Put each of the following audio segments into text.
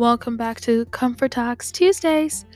Welcome back to Comfort Talks Tuesdays.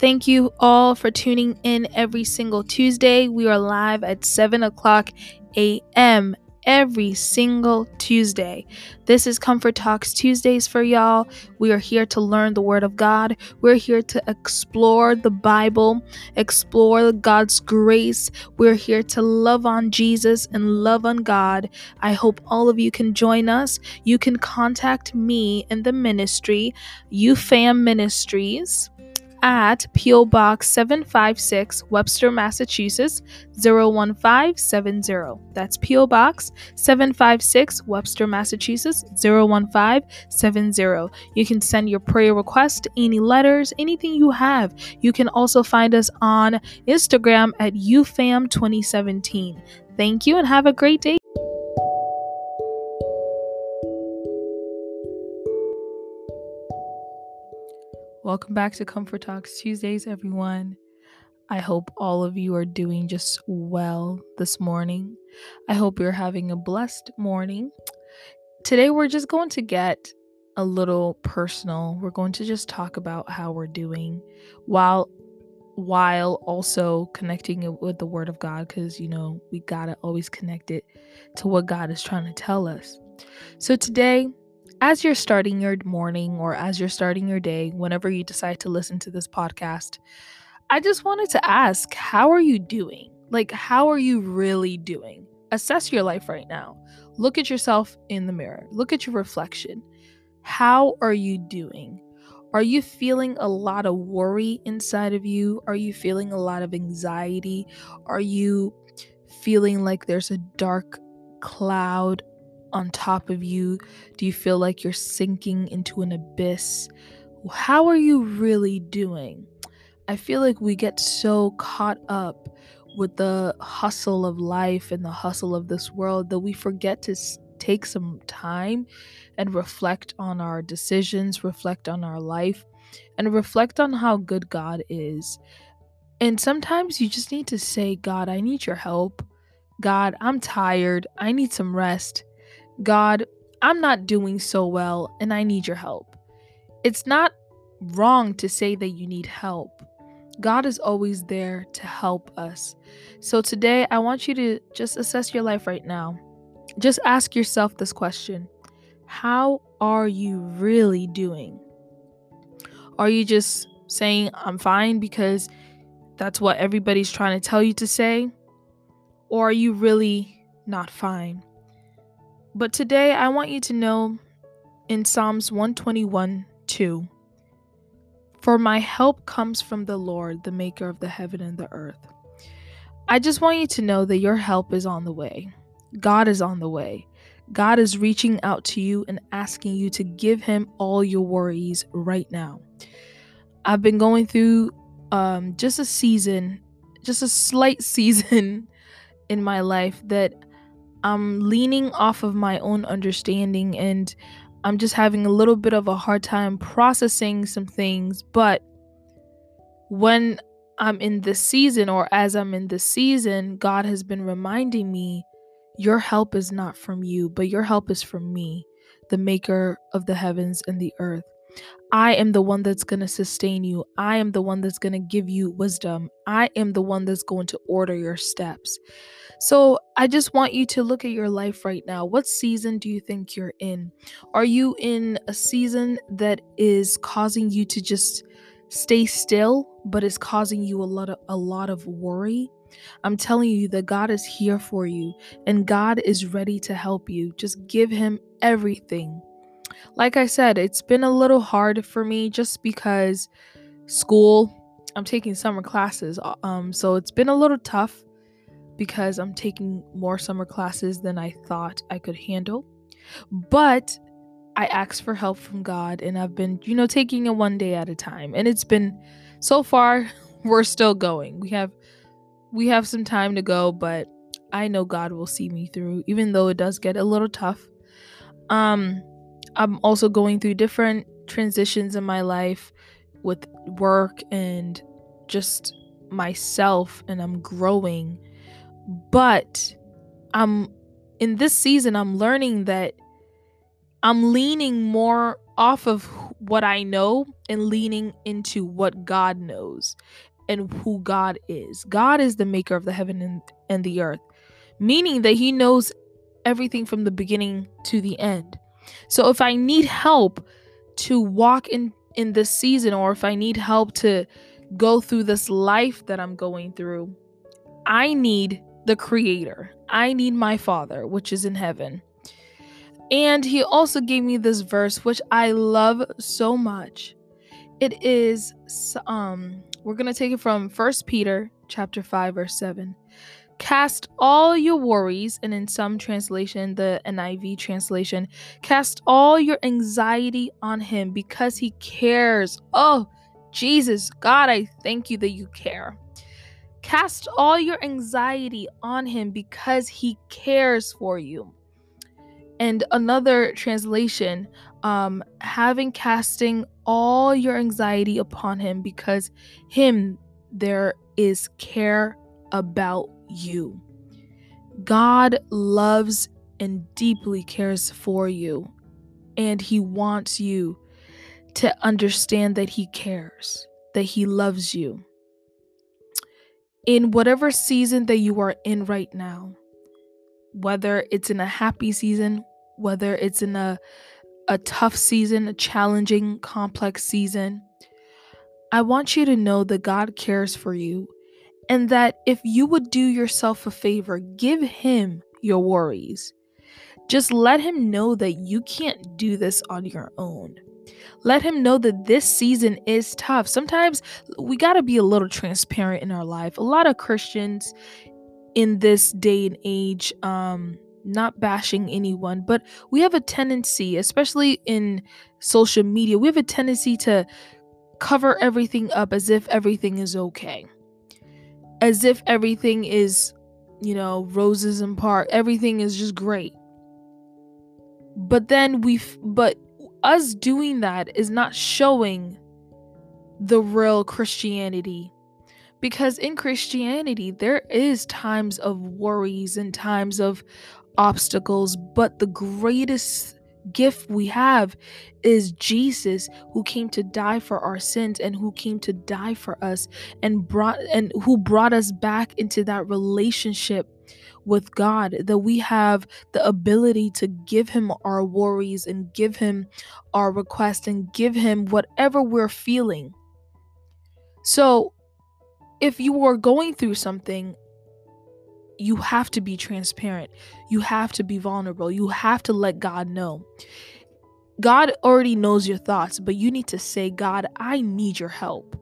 Thank you all for tuning in every single Tuesday. We are live at 7 o'clock a.m. every single Tuesday. This is Comfort Talks Tuesdays for y'all. We are here to learn the Word of God. We're here to explore the Bible, explore God's grace. We're here to love on Jesus and love on God. I hope all of you can join us. You can contact me in the ministry, UFAM Ministries at P.O. Box 756, Webster, Massachusetts 01570. That's P.O. Box 756, Webster, Massachusetts 01570. You can send your prayer request, any letters, anything you have. You can also find us on Instagram at UFAM2017. Thank you and have a great day. Welcome back to Comfort Talks Tuesdays, everyone. I hope all of you are doing just well this morning. I hope you're having a blessed morning. Today, we're just going to get a little personal. We're going to just talk about how we're doing while while also connecting it with the word of God cuz you know, we got to always connect it to what God is trying to tell us. So today, as you're starting your morning or as you're starting your day, whenever you decide to listen to this podcast, I just wanted to ask, how are you doing? Like, how are you really doing? Assess your life right now. Look at yourself in the mirror, look at your reflection. How are you doing? Are you feeling a lot of worry inside of you? Are you feeling a lot of anxiety? Are you feeling like there's a dark cloud on top of you? Do you feel like you're sinking into an abyss? How are you really doing? I feel like we get so caught up with the hustle of life and the hustle of this world that we forget to take some time and reflect on our decisions, reflect on our life, and reflect on how good God is. And sometimes you just need to say, God, I need your help. God, I'm tired. I need some rest. God, I'm not doing so well and I need your help. It's not wrong to say that you need help. God is always there to help us. So today, I want you to just assess your life right now. Just ask yourself this question How are you really doing? Are you just saying, I'm fine because that's what everybody's trying to tell you to say? Or are you really not fine? But today I want you to know in Psalms 121 2 For my help comes from the Lord, the maker of the heaven and the earth. I just want you to know that your help is on the way. God is on the way. God is reaching out to you and asking you to give him all your worries right now. I've been going through um, just a season, just a slight season in my life that I'm leaning off of my own understanding and I'm just having a little bit of a hard time processing some things. But when I'm in this season, or as I'm in this season, God has been reminding me your help is not from you, but your help is from me, the maker of the heavens and the earth. I am the one that's going to sustain you. I am the one that's going to give you wisdom. I am the one that's going to order your steps. So I just want you to look at your life right now. What season do you think you're in? Are you in a season that is causing you to just stay still, but is causing you a lot of a lot of worry? I'm telling you that God is here for you and God is ready to help you. Just give him everything. Like I said, it's been a little hard for me just because school, I'm taking summer classes. Uh, um, so it's been a little tough because I'm taking more summer classes than I thought I could handle. But I asked for help from God and I've been, you know, taking it one day at a time. And it's been so far we're still going. We have we have some time to go, but I know God will see me through even though it does get a little tough. Um I'm also going through different transitions in my life with work and just myself and I'm growing. But I'm in this season I'm learning that I'm leaning more off of what I know and leaning into what God knows and who God is. God is the maker of the heaven and, and the earth, meaning that He knows everything from the beginning to the end. So if I need help to walk in in this season or if I need help to go through this life that I'm going through, I need the creator. I need my father, which is in heaven. And he also gave me this verse which I love so much. It is um we're going to take it from First Peter chapter 5 verse 7. Cast all your worries, and in some translation, the NIV translation, cast all your anxiety on him because he cares. Oh, Jesus, God, I thank you that you care. Cast all your anxiety on him because he cares for you. And another translation, um, having casting all your anxiety upon him because him there is care about you. God loves and deeply cares for you, and He wants you to understand that He cares, that He loves you. In whatever season that you are in right now, whether it's in a happy season, whether it's in a, a tough season, a challenging, complex season, I want you to know that God cares for you and that if you would do yourself a favor, give him your worries. Just let him know that you can't do this on your own. Let him know that this season is tough. Sometimes we got to be a little transparent in our life. A lot of Christians in this day and age, um, not bashing anyone, but we have a tendency, especially in social media, we have a tendency to cover everything up as if everything is okay as if everything is, you know, roses and park. Everything is just great. But then we, but us doing that is not showing the real Christianity. Because in Christianity, there is times of worries and times of obstacles, but the greatest gift we have is Jesus who came to die for our sins and who came to die for us and brought and who brought us back into that relationship with God that we have the ability to give him our worries and give him our request and give him whatever we're feeling. So if you are going through something you have to be transparent. You have to be vulnerable. You have to let God know. God already knows your thoughts, but you need to say, God, I need your help.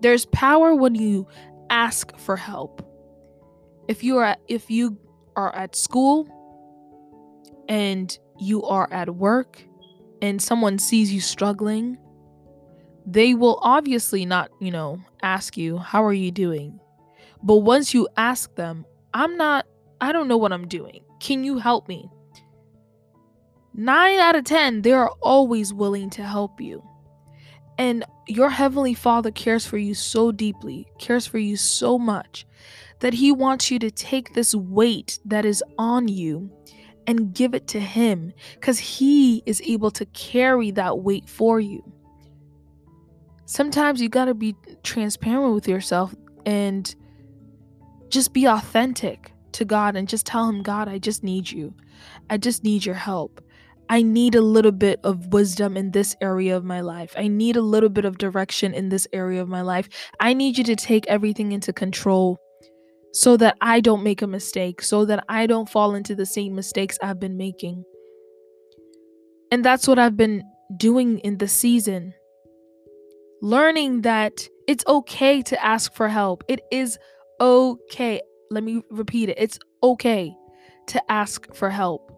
There's power when you ask for help. If you are at, if you are at school and you are at work and someone sees you struggling, they will obviously not, you know, ask you, "How are you doing?" But once you ask them, I'm not, I don't know what I'm doing. Can you help me? Nine out of 10, they are always willing to help you. And your Heavenly Father cares for you so deeply, cares for you so much, that He wants you to take this weight that is on you and give it to Him because He is able to carry that weight for you. Sometimes you got to be transparent with yourself and just be authentic to God and just tell Him, God, I just need you. I just need your help. I need a little bit of wisdom in this area of my life. I need a little bit of direction in this area of my life. I need you to take everything into control so that I don't make a mistake, so that I don't fall into the same mistakes I've been making. And that's what I've been doing in the season. Learning that it's okay to ask for help. It is okay. Let me repeat it. It's okay to ask for help.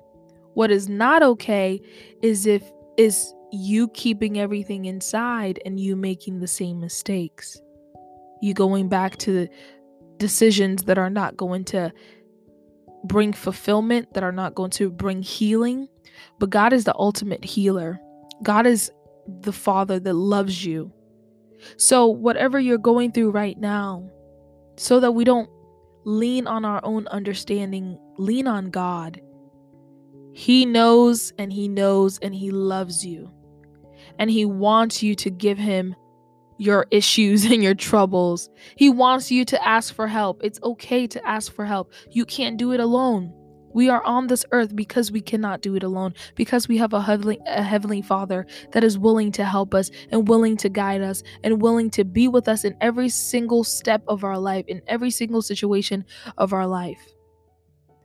What is not okay is if is you keeping everything inside and you making the same mistakes. You going back to decisions that are not going to bring fulfillment, that are not going to bring healing. But God is the ultimate healer. God is the Father that loves you. So, whatever you're going through right now, so that we don't lean on our own understanding, lean on God. He knows and He knows and He loves you. and He wants you to give Him your issues and your troubles. He wants you to ask for help. It's okay to ask for help. You can't do it alone. We are on this earth because we cannot do it alone, because we have a heavenly, a heavenly Father that is willing to help us and willing to guide us and willing to be with us in every single step of our life, in every single situation of our life.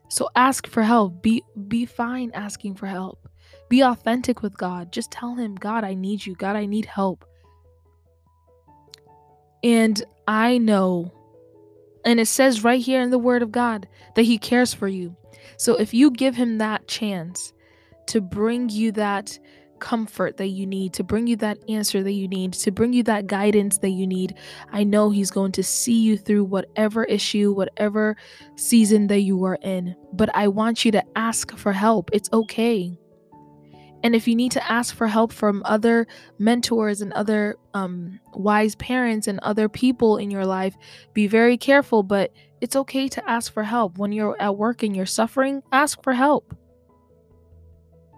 So ask for help. Be be fine asking for help. Be authentic with God. Just tell him, God, I need you. God, I need help. And I know and it says right here in the word of God that he cares for you. So if you give him that chance to bring you that comfort that you need, to bring you that answer that you need, to bring you that guidance that you need, I know He's going to see you through whatever issue, whatever season that you are in. But I want you to ask for help. It's okay. And if you need to ask for help from other mentors and other um, wise parents and other people in your life, be very careful. But it's okay to ask for help. When you're at work and you're suffering, ask for help.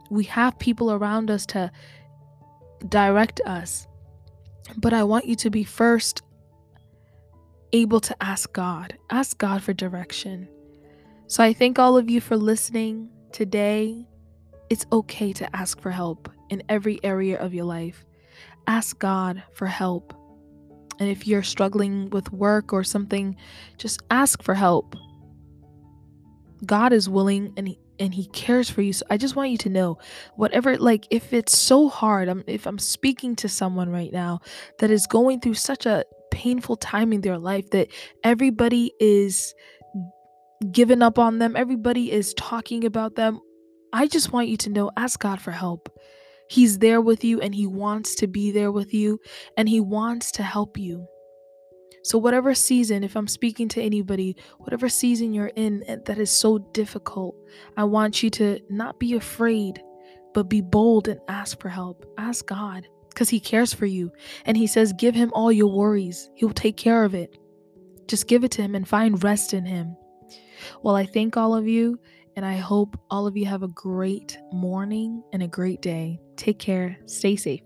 We have people around us to direct us. But I want you to be first able to ask God. Ask God for direction. So I thank all of you for listening today. It's okay to ask for help in every area of your life. Ask God for help. And if you're struggling with work or something, just ask for help. God is willing and he, and he cares for you. So I just want you to know whatever like if it's so hard, I'm if I'm speaking to someone right now that is going through such a painful time in their life that everybody is giving up on them, everybody is talking about them. I just want you to know ask God for help. He's there with you and he wants to be there with you and he wants to help you. So, whatever season, if I'm speaking to anybody, whatever season you're in eh, that is so difficult, I want you to not be afraid, but be bold and ask for help. Ask God because He cares for you. And He says, Give Him all your worries, He will take care of it. Just give it to Him and find rest in Him. Well, I thank all of you, and I hope all of you have a great morning and a great day. Take care, stay safe.